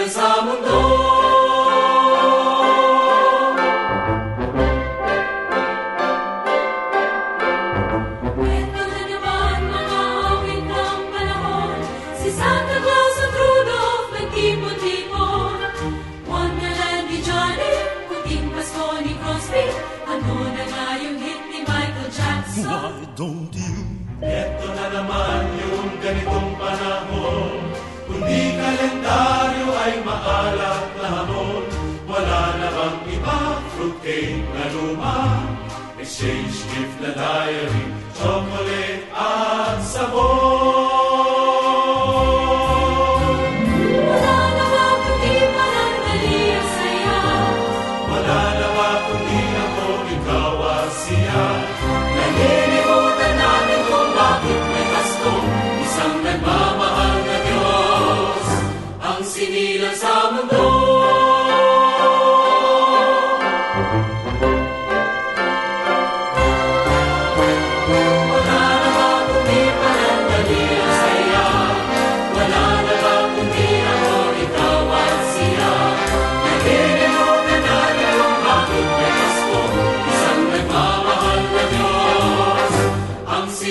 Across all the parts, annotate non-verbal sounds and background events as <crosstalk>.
piensa mundo. came a woman, exchange gift and diary, chocolate and sabor.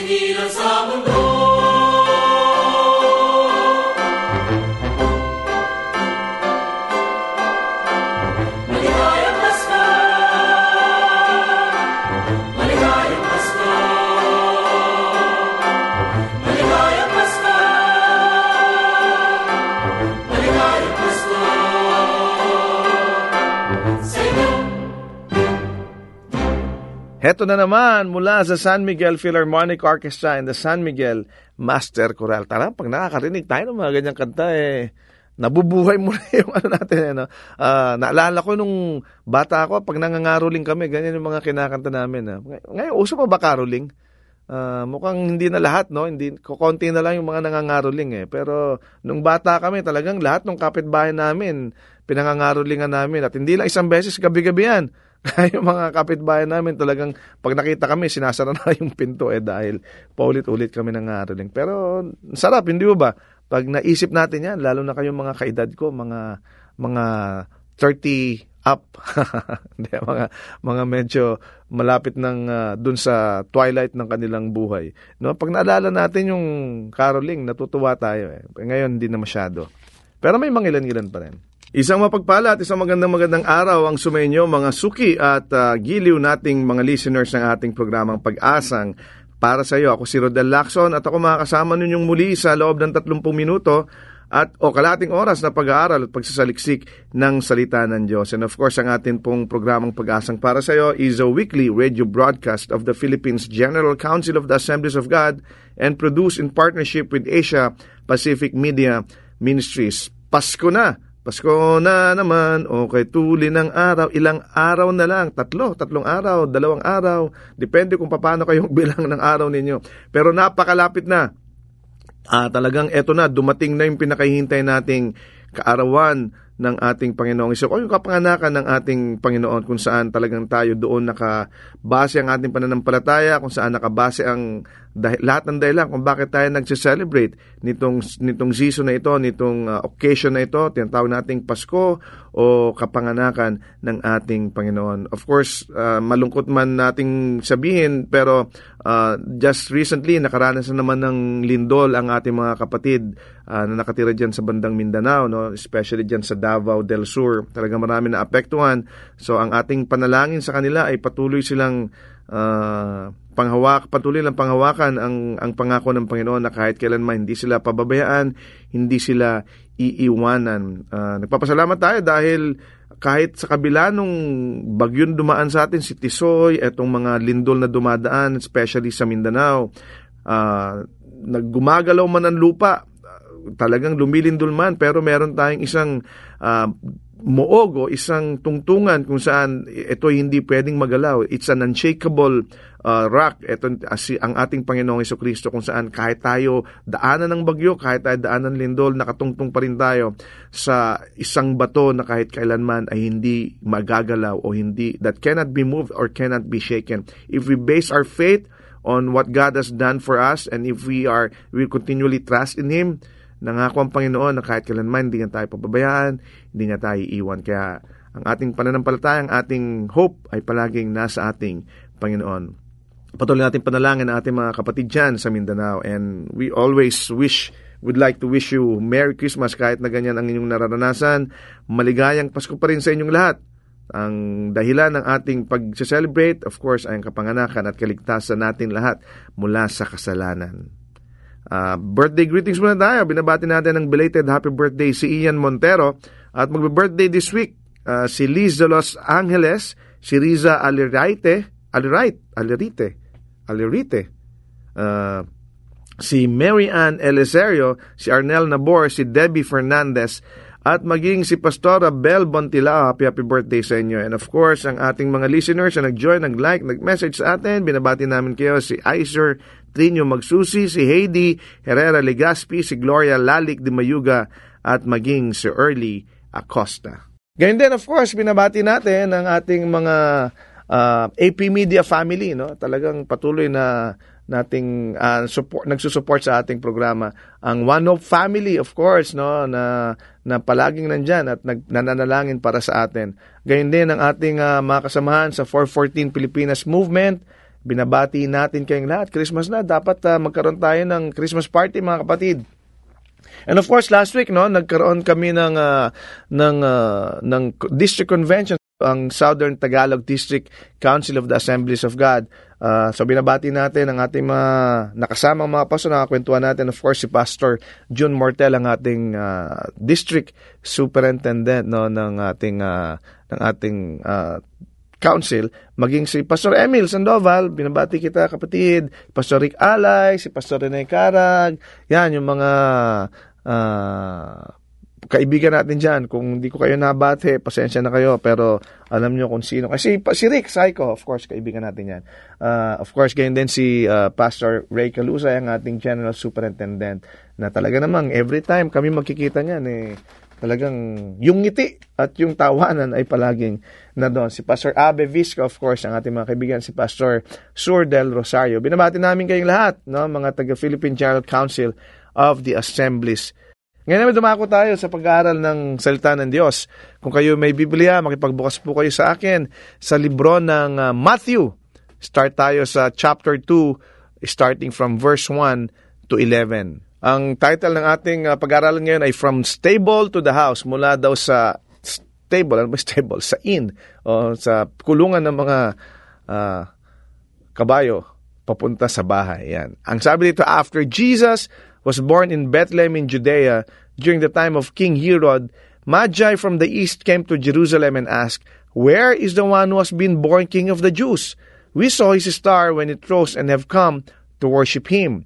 Ang sinilang sa mundo Heto na naman mula sa San Miguel Philharmonic Orchestra and the San Miguel Master Choral. Tara, pag nakakarinig tayo ng mga ganyang kanta, eh, nabubuhay <laughs> mo na yung ano natin. Ano. Ah, naalala ko nung bata ako, pag nangangaroling kami, ganyan yung mga kinakanta namin. Ah. Ngay- Ngayon, uso pa ba caroling? Ah, mukhang hindi na lahat, no? Hindi, kukonti na lang yung mga nangangaroling eh. Pero nung bata kami, talagang lahat ng kapitbahay namin, pinangangarolingan namin. At hindi lang isang beses, gabi-gabi yan. <laughs> Yung mga kapitbahay namin talagang pag nakita kami, sinasara <laughs> na yung pinto eh dahil paulit-ulit kami nangaroling. Pero sarap, hindi ba? Pag naisip natin yan, lalo na kayong mga kaedad ko, mga mga 30 up. <laughs> Hindi, mga mga medyo malapit ng ah, dun sa twilight ng kanilang buhay. No, pag naalala natin yung caroling, natutuwa tayo eh. Ngayon hindi na masyado. Pero may mangilan-ilan pa rin. Isang mapagpala at isang magandang magandang araw ang sumainyo mga suki at ah, giliw nating mga listeners ng ating programang Pag-asang para sa iyo. Ako si Rodel Lacson at ako makakasama ninyong muli sa loob ng 30 minuto at o kalating oras na pag-aaral at pagsasaliksik ng salita ng Diyos. And of course, ang atin pong programang Pag-asang para sa iyo is a weekly radio broadcast of the Philippines General Council of the Assemblies of God and produced in partnership with Asia Pacific Media Ministries. Pasko na! Pasko na naman, okay, tuli ng araw, ilang araw na lang, tatlo, tatlong araw, dalawang araw, depende kung paano kayong <laughs> bilang ng araw ninyo. Pero napakalapit na ah, talagang eto na, dumating na yung pinakahihintay nating kaarawan ng ating Panginoong Iso. O yung kapanganakan ng ating Panginoon kung saan talagang tayo doon nakabase ang ating pananampalataya, kung saan nakabase ang dahil, lahat ng dahilan kung bakit tayo nagse-celebrate nitong, nitong season na ito, nitong uh, occasion na ito, tinatawag nating Pasko o kapanganakan ng ating Panginoon. Of course, uh, malungkot man nating sabihin, pero uh, just recently, nakaranas na naman ng lindol ang ating mga kapatid uh, na nakatira dyan sa bandang Mindanao, no? especially dyan sa Davao del Sur. Talaga marami na apektuhan. So, ang ating panalangin sa kanila ay patuloy silang uh, panghawak, patuloy lang panghawakan ang, ang pangako ng Panginoon na kahit kailanman hindi sila pababayaan, hindi sila iiwanan. Uh, nagpapasalamat tayo dahil kahit sa kabila nung bagyon dumaan sa atin, si Tisoy, etong mga lindol na dumadaan, especially sa Mindanao, uh, naggumagalaw man ang lupa, talagang lumilindol man, pero meron tayong isang uh, moog o isang tungtungan kung saan ito hindi pwedeng magalaw. It's an unshakable uh, rock. Ito ang ating Panginoong Heso Kristo kung saan kahit tayo daanan ng bagyo, kahit tayo daanan ng lindol, nakatungtong pa rin tayo sa isang bato na kahit kailanman ay hindi magagalaw o hindi, that cannot be moved or cannot be shaken. If we base our faith on what God has done for us and if we are, we continually trust in Him, Nangako ang Panginoon na kahit kailanman hindi niya tayo pababayaan, hindi niya tayo iwan. Kaya ang ating pananampalataya, ang ating hope ay palaging nasa ating Panginoon. Patuloy natin panalangin ang ating mga kapatid dyan sa Mindanao and we always wish would like to wish you Merry Christmas kahit na ganyan ang inyong nararanasan. Maligayang Pasko pa rin sa inyong lahat. Ang dahilan ng ating pag-celebrate, of course, ay ang kapanganakan at kaligtasan natin lahat mula sa kasalanan. Uh, birthday greetings muna tayo. Binabati natin ng belated happy birthday si Ian Montero. At magbe-birthday this week uh, si Liz de Los Angeles, si Riza Alirite, Alirite, Alirite, Alirite, uh, si Mary Ann Eliserio, si Arnel Nabor, si Debbie Fernandez, at maging si Pastora Bel Bontilao. Happy, happy birthday sa inyo. And of course, ang ating mga listeners na nag-join, nag-like, nag-message sa atin, binabati namin kayo si Iser Trino Magsusi, si Heidi Herrera Legaspi, si Gloria Lalik de Mayuga, at maging si Early Acosta. Ganyan din, of course, binabati natin ang ating mga uh, AP Media family, no? Talagang patuloy na nating uh, support nagsusupport sa ating programa ang One Hope family of course no na na palaging nandiyan at nag, nananalangin para sa atin. Gayun din ang ating uh, mga kasamahan sa 414 Pilipinas Movement Binabati natin kayong lahat. Christmas na, dapat uh, magkaroon tayo ng Christmas party mga kapatid. And of course, last week, no, nagkaroon kami ng, uh, ng, uh, ng district convention ang Southern Tagalog District Council of the Assemblies of God. Uh, so binabati natin ang ating mga nakasamang mga pastor, nakakwentuhan natin of course si Pastor June Mortel ang ating uh, district superintendent no ng ating uh, ng ating uh, Council, maging si Pastor Emil Sandoval, binabati kita kapatid, Pastor Rick Alay, si Pastor Rene Carag, yan yung mga uh, kaibigan natin dyan. Kung hindi ko kayo nabate, pasensya na kayo, pero alam nyo kung sino. Kasi si Rick Psycho, of course, kaibigan natin yan. Uh, of course, ganyan din si uh, Pastor Ray Calusay, ang ating General Superintendent, na talaga namang every time kami magkikita niyan, eh, talagang yung ngiti at yung tawanan ay palaging na doon. Si Pastor Abe Visco, of course, ang ating mga kaibigan, si Pastor Sur del Rosario. Binabati namin kayong lahat, no, mga taga-Philippine General Council of the Assemblies. Ngayon naman dumako tayo sa pag-aaral ng salita ng Diyos. Kung kayo may Biblia, makipagbukas po kayo sa akin sa libro ng uh, Matthew. Start tayo sa chapter 2, starting from verse 1 to 11. Ang title ng ating uh, pag-aaralan ngayon ay From Stable to the House, mula daw sa stable, ano ba stable? Sa inn, o sa kulungan ng mga uh, kabayo, papunta sa bahay. Yan. Ang sabi dito, after Jesus was born in Bethlehem in Judea during the time of King Herod, Magi from the east came to Jerusalem and asked, Where is the one who has been born King of the Jews? We saw his star when it rose and have come to worship him.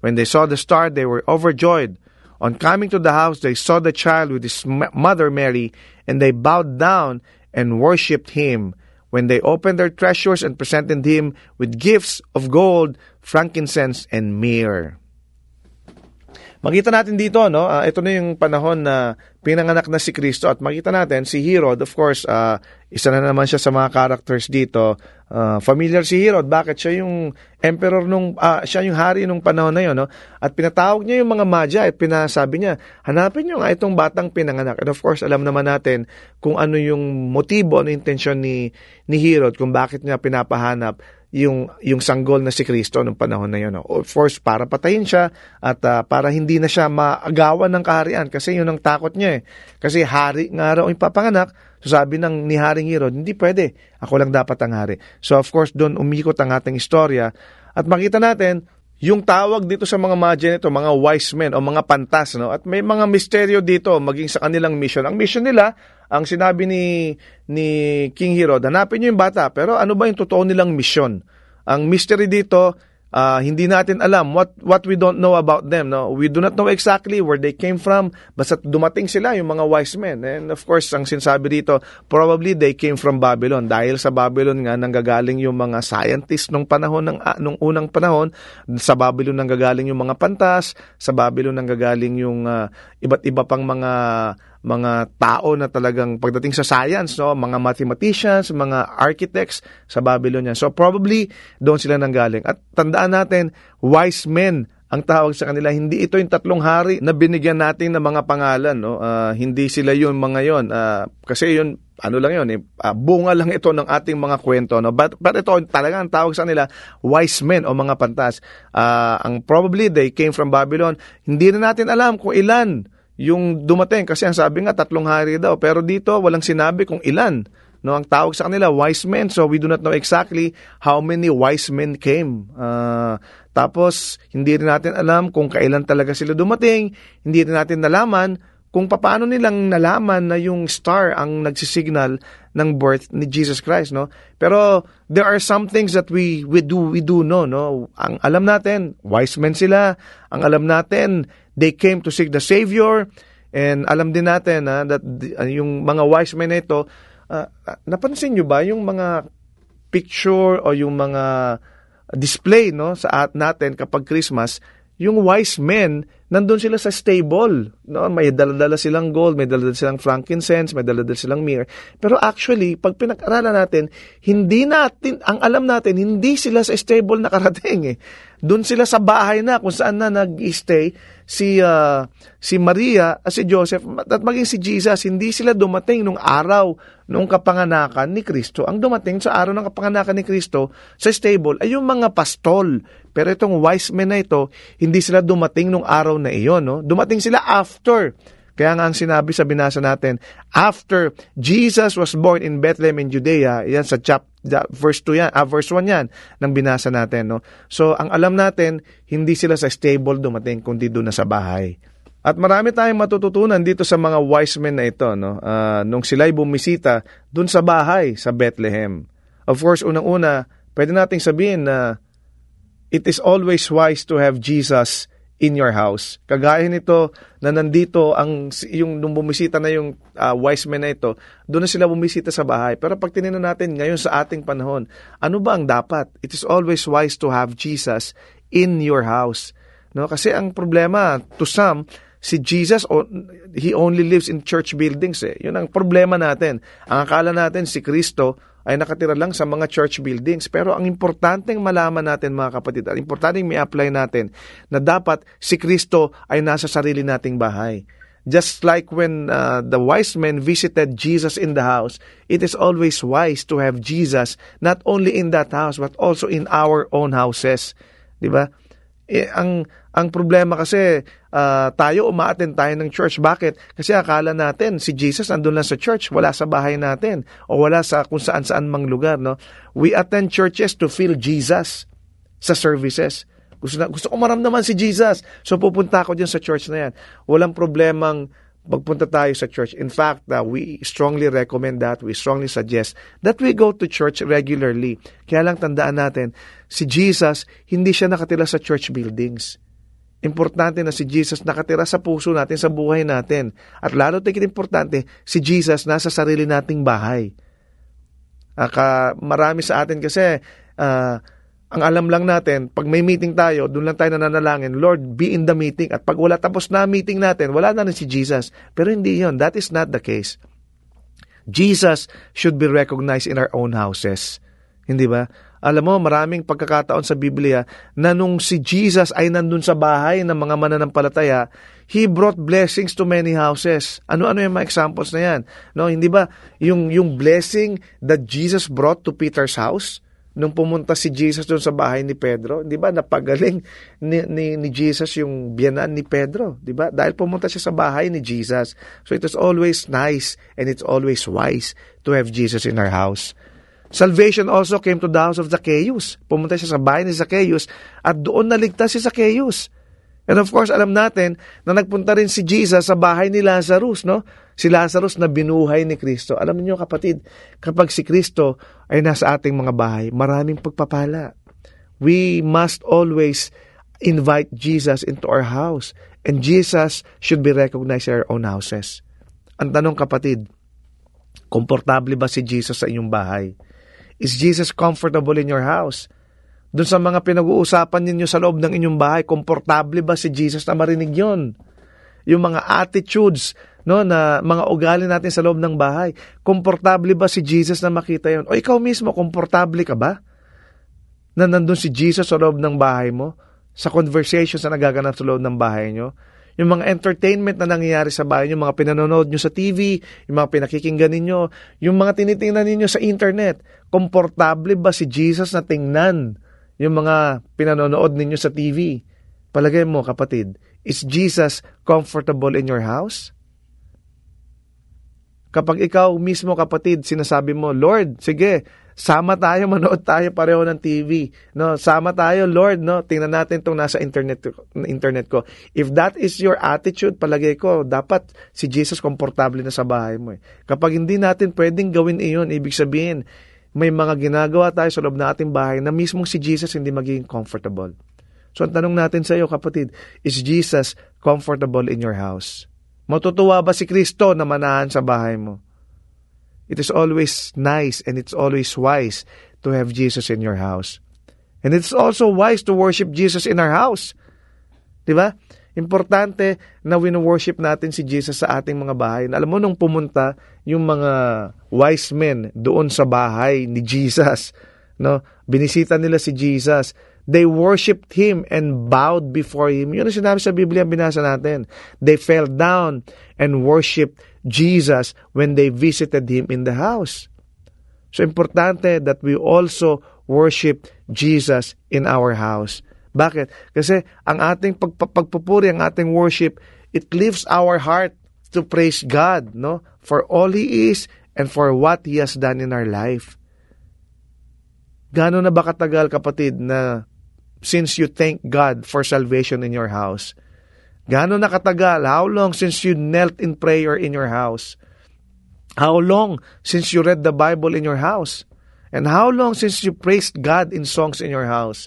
When they saw the star, they were overjoyed. On coming to the house, they saw the child with his mother Mary, and they bowed down and worshipped him. When they opened their treasures and presented him with gifts of gold, frankincense, and myrrh. Makita natin dito, no? Uh, ito na yung panahon na pinanganak na si Kristo at makita natin si Herod, of course, uh, isa na naman siya sa mga characters dito. Uh, familiar si Herod, bakit siya yung emperor nung uh, siya yung hari nung panahon na 'yon, no? At pinatawag niya yung mga magi at pinasabi niya, hanapin niyo nga itong batang pinanganak. And of course, alam naman natin kung ano yung motibo, ano yung intensyon ni ni Herod kung bakit niya pinapahanap yung yung sanggol na si Kristo nung panahon na yun. No? Of course, para patayin siya at uh, para hindi na siya maagawan ng kaharian kasi yun ang takot niya eh. Kasi hari nga raw yung papanganak, so sabi ng ni Haring Herod, hindi pwede, ako lang dapat ang hari. So of course, doon umikot ang ating istorya at makita natin yung tawag dito sa mga magi nito, mga wise men o mga pantas, no? At may mga misteryo dito maging sa kanilang mission. Ang mission nila, ang sinabi ni ni King Herod, hanapin niyo yung bata, pero ano ba yung totoo nilang mission? Ang mystery dito, uh, hindi natin alam what what we don't know about them no? We do not know exactly where they came from basta dumating sila yung mga wise men. And of course ang sinasabi dito probably they came from Babylon. Dahil sa Babylon nga nanggagaling yung mga scientists nung panahon ng uh, nung unang panahon. Sa Babylon nanggagaling yung mga pantas sa Babylon nanggagaling yung uh, iba't iba pang mga mga tao na talagang pagdating sa science, no, mga mathematicians, mga architects sa Babylon yan. So probably doon sila nanggaling. At tandaan natin, wise men ang tawag sa kanila. Hindi ito yung tatlong hari na binigyan natin ng mga pangalan. No? Uh, hindi sila yun mga yon. Uh, kasi yun, ano lang yun, eh, uh, bunga lang ito ng ating mga kwento. No? But, but ito talaga ang tawag sa kanila, wise men o mga pantas. Uh, ang probably they came from Babylon. Hindi na natin alam kung ilan yung dumating kasi ang sabi nga tatlong hari daw. Pero dito walang sinabi kung ilan no? Ang tawag sa kanila wise men. So we do not know exactly how many wise men came. Uh, tapos hindi rin natin alam kung kailan talaga sila dumating. Hindi rin natin nalaman kung paano nilang nalaman na yung star ang nagsisignal ng birth ni Jesus Christ no? Pero there are some things that we we do we do know no? Ang alam natin wise men sila. Ang alam natin They came to seek the Savior. And alam din natin ha, that uh, yung mga wise men ito, uh, napansin nyo ba yung mga picture o yung mga display no sa at natin kapag Christmas, yung wise men, nandun sila sa stable. No? May daladala silang gold, may daladala silang frankincense, may daladala silang myrrh. Pero actually, pag pinag-aralan natin, hindi natin, ang alam natin, hindi sila sa stable nakarating eh. Doon sila sa bahay na kung saan na nag-stay si uh, si Maria at si Joseph at maging si Jesus hindi sila dumating nung araw nung kapanganakan ni Kristo. Ang dumating sa araw ng kapanganakan ni Kristo sa stable ay yung mga pastol. Pero itong wise men na ito, hindi sila dumating nung araw na iyon. No? Dumating sila after kaya nga ang sinabi sa binasa natin, after Jesus was born in Bethlehem in Judea, yan sa chap, verse 2 yan, ah, verse 1 yan, ng binasa natin. No? So, ang alam natin, hindi sila sa stable dumating, kundi doon na sa bahay. At marami tayong matututunan dito sa mga wise men na ito, no? Uh, nung sila'y bumisita doon sa bahay sa Bethlehem. Of course, unang-una, pwede nating sabihin na it is always wise to have Jesus in your house. Kagaya nito na nandito ang yung nung bumisita na yung uh, wise men na ito, doon na sila bumisita sa bahay. Pero pag tinignan natin ngayon sa ating panahon, ano ba ang dapat? It is always wise to have Jesus in your house. No, kasi ang problema to some si Jesus he only lives in church buildings eh. Yun ang problema natin. Ang akala natin si Kristo ay nakatira lang sa mga church buildings. Pero ang importanteng malaman natin mga kapatid, ang importanteng may-apply natin na dapat si Kristo ay nasa sarili nating bahay. Just like when uh, the wise men visited Jesus in the house, it is always wise to have Jesus not only in that house but also in our own houses. 'Di ba? Eh, ang ang problema kasi uh, tayo umaattend tayo ng church. Bakit? Kasi akala natin si Jesus andun lang sa church, wala sa bahay natin o wala sa kung saan-saan mang lugar, no? We attend churches to feel Jesus sa services. Gusto, na, gusto ko maramdaman si Jesus. So pupunta ako diyan sa church na yan. Walang problemang magpunta tayo sa church. In fact, uh, we strongly recommend that. We strongly suggest that we go to church regularly. Kaya lang tandaan natin, si Jesus, hindi siya nakatira sa church buildings. Importante na si Jesus nakatira sa puso natin, sa buhay natin. At lalo tigit importante, si Jesus nasa sarili nating bahay. Aka, marami sa atin kasi, uh, ang alam lang natin, pag may meeting tayo, doon lang tayo nananalangin, Lord, be in the meeting. At pag wala tapos na meeting natin, wala na rin si Jesus. Pero hindi yon That is not the case. Jesus should be recognized in our own houses. Hindi ba? Alam mo, maraming pagkakataon sa Biblia na nung si Jesus ay nandun sa bahay ng mga mananampalataya, He brought blessings to many houses. Ano-ano yung mga examples na yan? No, hindi ba yung, yung blessing that Jesus brought to Peter's house? Nung pumunta si Jesus doon sa bahay ni Pedro, 'di ba? Napagaling ni, ni, ni Jesus yung biyanan ni Pedro, 'di ba? Dahil pumunta siya sa bahay ni Jesus. So it is always nice and it's always wise to have Jesus in our house. Salvation also came to the house of Zacchaeus. Pumunta siya sa bahay ni Zacchaeus at doon naligtas si Zacchaeus. And of course, alam natin na nagpunta rin si Jesus sa bahay ni Lazarus, no? Si Lazarus na binuhay ni Kristo. Alam niyo kapatid, kapag si Kristo ay nasa ating mga bahay, maraming pagpapala. We must always invite Jesus into our house. And Jesus should be recognized in our own houses. Ang tanong kapatid, komportable ba si Jesus sa inyong bahay? Is Jesus comfortable in your house? Doon sa mga pinag-uusapan ninyo sa loob ng inyong bahay, komportable ba si Jesus na marinig yon? Yung mga attitudes, no, na mga ugali natin sa loob ng bahay, komportable ba si Jesus na makita yon? O ikaw mismo, komportable ka ba? Na nandun si Jesus sa loob ng bahay mo? Sa conversations na nagaganap sa loob ng bahay nyo? Yung mga entertainment na nangyayari sa bahay nyo, mga pinanonood nyo sa TV, yung mga pinakikinggan ninyo, yung mga tinitingnan ninyo sa internet, komportable ba si Jesus na tingnan? yung mga pinanonood ninyo sa TV. Palagay mo, kapatid, is Jesus comfortable in your house? Kapag ikaw mismo, kapatid, sinasabi mo, Lord, sige, sama tayo, <laughs> manood tayo pareho ng TV. No, sama tayo, Lord, no. Tingnan natin 'tong nasa internet internet ko. If that is your attitude, palagay ko, dapat si Jesus komportable na sa bahay mo. Eh. Kapag hindi natin pwedeng gawin iyon, ibig sabihin, may mga ginagawa tayo sa loob ng ating bahay na mismong si Jesus hindi magiging comfortable. So ang tanong natin sa iyo kapatid, is Jesus comfortable in your house? Matutuwa ba si Kristo na manahan sa bahay mo? It is always nice and it's always wise to have Jesus in your house. And it's also wise to worship Jesus in our house. 'Di ba? Importante na wino-worship natin si Jesus sa ating mga bahay. Alam mo, nung pumunta yung mga wise men doon sa bahay ni Jesus, no? binisita nila si Jesus, they worshipped Him and bowed before Him. Yun ang sinabi sa Biblia, binasa natin. They fell down and worshipped Jesus when they visited Him in the house. So, importante that we also worship Jesus in our house. Bakit? Kasi ang ating pagpupuri, ang ating worship, it lifts our heart to praise God, no? For all He is and for what He has done in our life. Gano'n na ba katagal, kapatid, na since you thank God for salvation in your house? Gano'n na katagal? How long since you knelt in prayer in your house? How long since you read the Bible in your house? And how long since you praised God in songs in your house?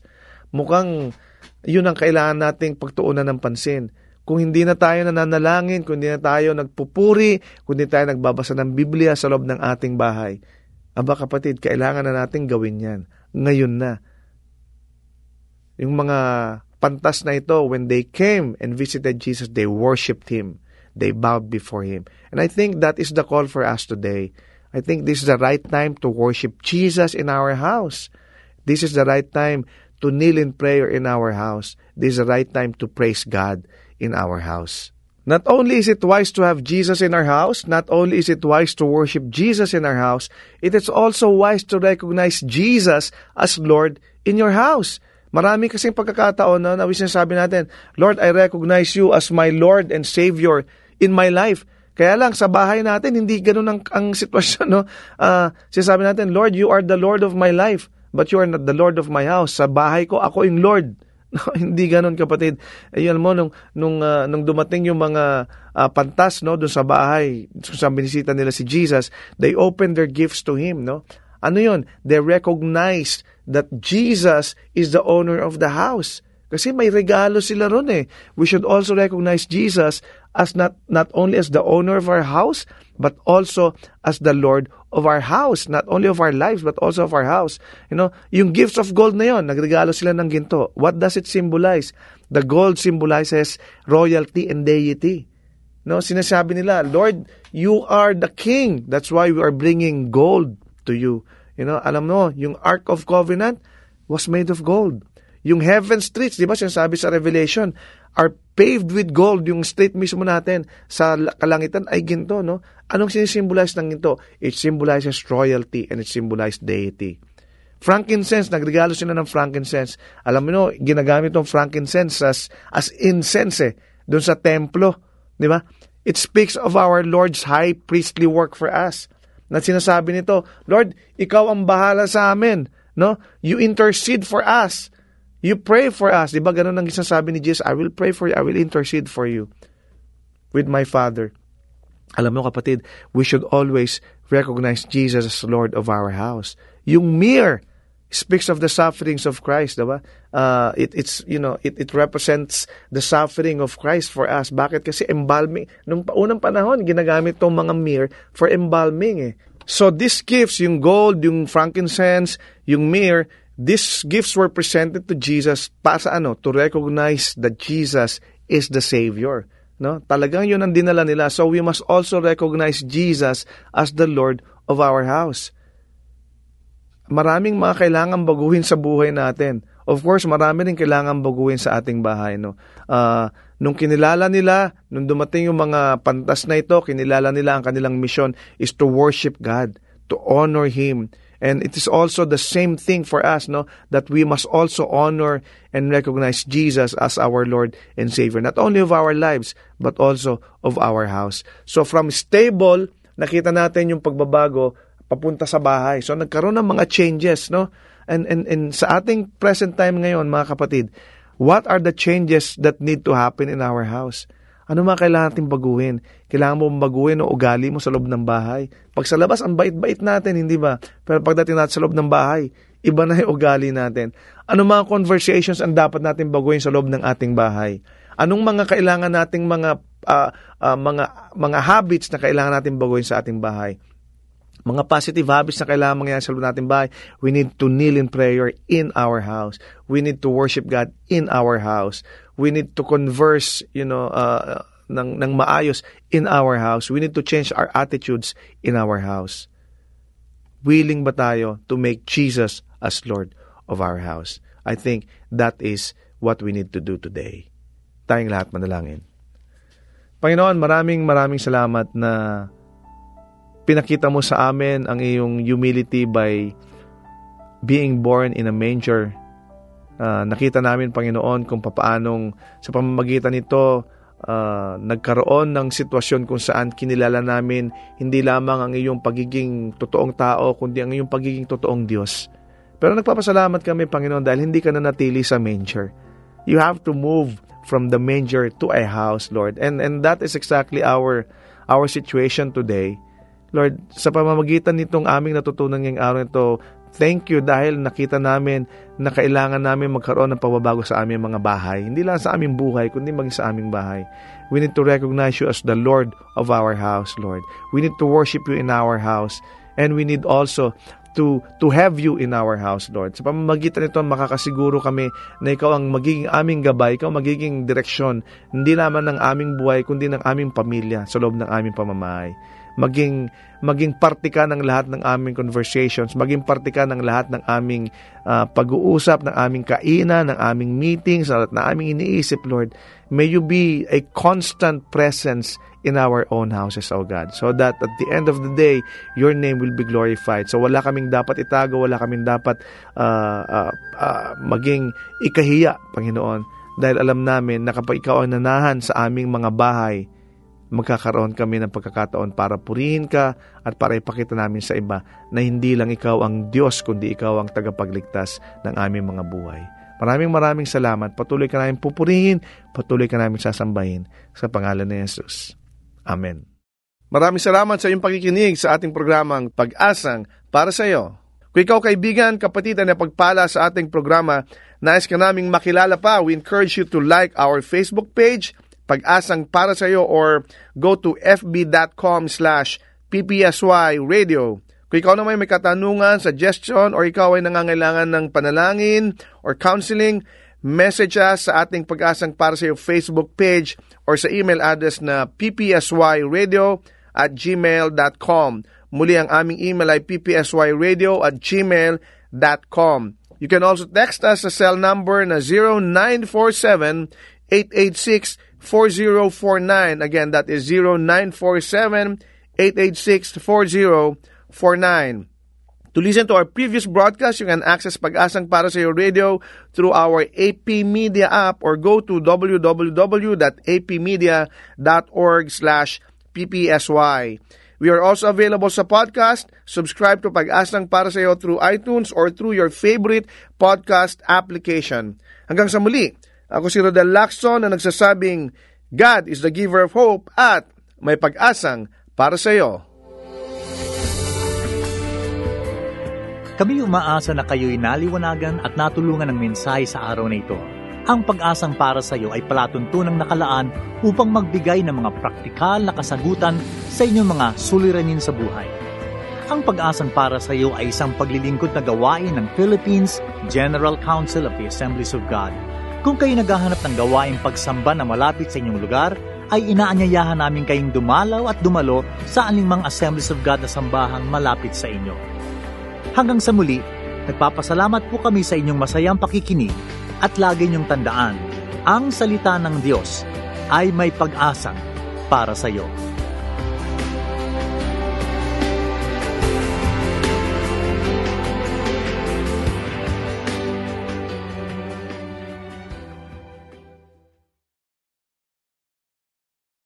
mukhang Yun ang kailangan nating pagtuunan ng pansin. Kung hindi na tayo nananalangin, kung hindi na tayo nagpupuri, kung hindi tayo nagbabasa ng Biblia sa loob ng ating bahay, aba kapatid, kailangan na nating gawin yan. Ngayon na. Yung mga pantas na ito, when they came and visited Jesus, they worshipped Him. They bowed before Him. And I think that is the call for us today. I think this is the right time to worship Jesus in our house. This is the right time to kneel in prayer in our house. This is the right time to praise God in our house. Not only is it wise to have Jesus in our house, not only is it wise to worship Jesus in our house, it is also wise to recognize Jesus as Lord in your house. Marami kasing pagkakataon na na sinasabi natin, Lord, I recognize you as my Lord and Savior in my life. Kaya lang, sa bahay natin, hindi ganun ang, ang <laughs> sitwasyon. No? Uh, sinasabi natin, Lord, you are the Lord of my life, but you are not the Lord of my house. Sa bahay ko, ako yung Lord. <laughs> No, hindi ganoon kapatid. Ayun mo nung nung uh, nung dumating yung mga uh, pantas no doon sa bahay, sa binisita nila si Jesus, they opened their gifts to him, no? Ano 'yon? They recognized that Jesus is the owner of the house. Kasi may regalo sila ron eh. We should also recognize Jesus as not not only as the owner of our house, but also as the Lord of our house, not only of our lives, but also of our house. You know, yung gifts of gold na yon, nagregalo sila ng ginto. What does it symbolize? The gold symbolizes royalty and deity. No, sinasabi nila, Lord, you are the king. That's why we are bringing gold to you. You know, alam mo, yung Ark of Covenant was made of gold. Yung heaven streets, di ba, sinasabi sa Revelation, are paved with gold. Yung street mismo natin sa kalangitan ay ginto, no? Anong sinisimbolize ng ginto? It symbolizes royalty and it symbolizes deity. Frankincense, nagregalo sila ng frankincense. Alam mo ginagamit tong frankincense as, as incense eh, doon sa templo. Di ba? It speaks of our Lord's high priestly work for us. Na sinasabi nito, Lord, ikaw ang bahala sa amin. No? You intercede for us. You pray for us. Di ba ganun ang sinasabi ni Jesus? I will pray for you. I will intercede for you with my Father. Alam mo kapatid, we should always recognize Jesus as Lord of our house. Yung mere speaks of the sufferings of Christ, diba? Uh, it, it's, you know, it, it represents the suffering of Christ for us. Bakit? Kasi embalming, nung unang panahon, ginagamit tong mga mirror for embalming eh. So these gifts, yung gold, yung frankincense, yung mirror, these gifts were presented to Jesus para sa ano? To recognize that Jesus is the Savior. No? Talagang yun ang dinala nila. So we must also recognize Jesus as the Lord of our house maraming mga kailangan baguhin sa buhay natin. Of course, marami rin kailangan baguhin sa ating bahay. No? Uh, nung kinilala nila, nung dumating yung mga pantas na ito, kinilala nila ang kanilang mission is to worship God, to honor Him. And it is also the same thing for us, no? That we must also honor and recognize Jesus as our Lord and Savior, not only of our lives, but also of our house. So from stable, nakita natin yung pagbabago papunta sa bahay. So nagkaroon ng mga changes, no? And, and, and sa ating present time ngayon, mga kapatid, what are the changes that need to happen in our house? Ano mga kailangan natin baguhin? Kailangan mo baguhin o ugali mo sa loob ng bahay. Pag sa labas, ang bait-bait natin, hindi ba? Pero pagdating natin sa loob ng bahay, iba na yung ugali natin. Ano mga conversations ang dapat natin baguhin sa loob ng ating bahay? Anong mga kailangan nating mga uh, uh, mga mga habits na kailangan natin baguhin sa ating bahay? Mga positive habits na kailangan mangyari sa loob natin bahay. We need to kneel in prayer in our house. We need to worship God in our house. We need to converse, you know, uh, ng, ng maayos in our house. We need to change our attitudes in our house. Willing ba tayo to make Jesus as Lord of our house? I think that is what we need to do today. Tayong lahat manalangin. Panginoon, maraming maraming salamat na pinakita mo sa amin ang iyong humility by being born in a manger. Uh, nakita namin, Panginoon, kung papaanong sa pamamagitan nito, uh, nagkaroon ng sitwasyon kung saan kinilala namin hindi lamang ang iyong pagiging totoong tao, kundi ang iyong pagiging totoong Diyos. Pero nagpapasalamat kami, Panginoon, dahil hindi ka na natili sa manger. You have to move from the manger to a house, Lord. And and that is exactly our our situation today. Lord, sa pamamagitan nitong aming natutunan ngayong araw ito, Thank you dahil nakita namin na kailangan namin magkaroon ng pagbabago sa aming mga bahay. Hindi lang sa aming buhay, kundi maging sa aming bahay. We need to recognize you as the Lord of our house, Lord. We need to worship you in our house. And we need also to to have you in our house, Lord. Sa pamamagitan nito, makakasiguro kami na ikaw ang magiging aming gabay, ikaw ang magiging direksyon, hindi naman ng aming buhay, kundi ng aming pamilya sa loob ng aming pamamahay maging maging parte ka ng lahat ng aming conversations, maging parte ka ng lahat ng aming uh, pag-uusap, ng aming kainan, ng aming meetings, at na aming iniisip, Lord. May you be a constant presence in our own houses, O God. So that at the end of the day, your name will be glorified. So wala kaming dapat itago, wala kaming dapat uh, uh, uh, maging ikahiya, Panginoon. Dahil alam namin na kapag ikaw ang nanahan sa aming mga bahay, magkakaroon kami ng pagkakataon para purihin ka at para ipakita namin sa iba na hindi lang ikaw ang Diyos kundi ikaw ang tagapagligtas ng aming mga buhay. Maraming maraming salamat. Patuloy ka namin pupurihin, patuloy ka namin sasambahin sa pangalan ni Jesus. Amen. Maraming salamat sa iyong pakikinig sa ating programang Pag-asang para sa iyo. Kung ikaw kaibigan, kapatid na pagpala sa ating programa, nais ka naming makilala pa, we encourage you to like our Facebook page, pag-asang para sa iyo or go to fb.com slash ppsy radio. Kung ikaw naman may katanungan, suggestion, or ikaw ay nangangailangan ng panalangin or counseling, message us sa ating pag-asang para sa iyo Facebook page or sa email address na ppsyradio at gmail.com. Muli ang aming email ay ppsyradio at gmail.com. You can also text us sa cell number na 0947 886 4049. Again, that is 0947-886-4049. To listen to our previous broadcast, you can access Pag-asang Para sa Radio through our AP Media app or go to www.apmedia.org slash ppsy. We are also available sa podcast. Subscribe to Pag-asang Para sa through iTunes or through your favorite podcast application. Hanggang sa muli, ako si Rodel Lacson na nagsasabing, God is the giver of hope at may pag-asang para sa iyo. Kami umaasa na kayo'y naliwanagan at natulungan ng mensahe sa araw na ito. Ang pag-asang para sa iyo ay palatuntunang nakalaan upang magbigay ng mga praktikal na kasagutan sa inyong mga suliranin sa buhay. Ang pag-asang para sa iyo ay isang paglilingkod na gawain ng Philippines General Council of the Assemblies of God kung kayo naghahanap ng gawaing pagsamba na malapit sa inyong lugar, ay inaanyayahan namin kayong dumalaw at dumalo sa aningmang Assemblies of God na sambahang malapit sa inyo. Hanggang sa muli, nagpapasalamat po kami sa inyong masayang pakikinig at lagi niyong tandaan, ang salita ng Diyos ay may pag-asang para sa iyo.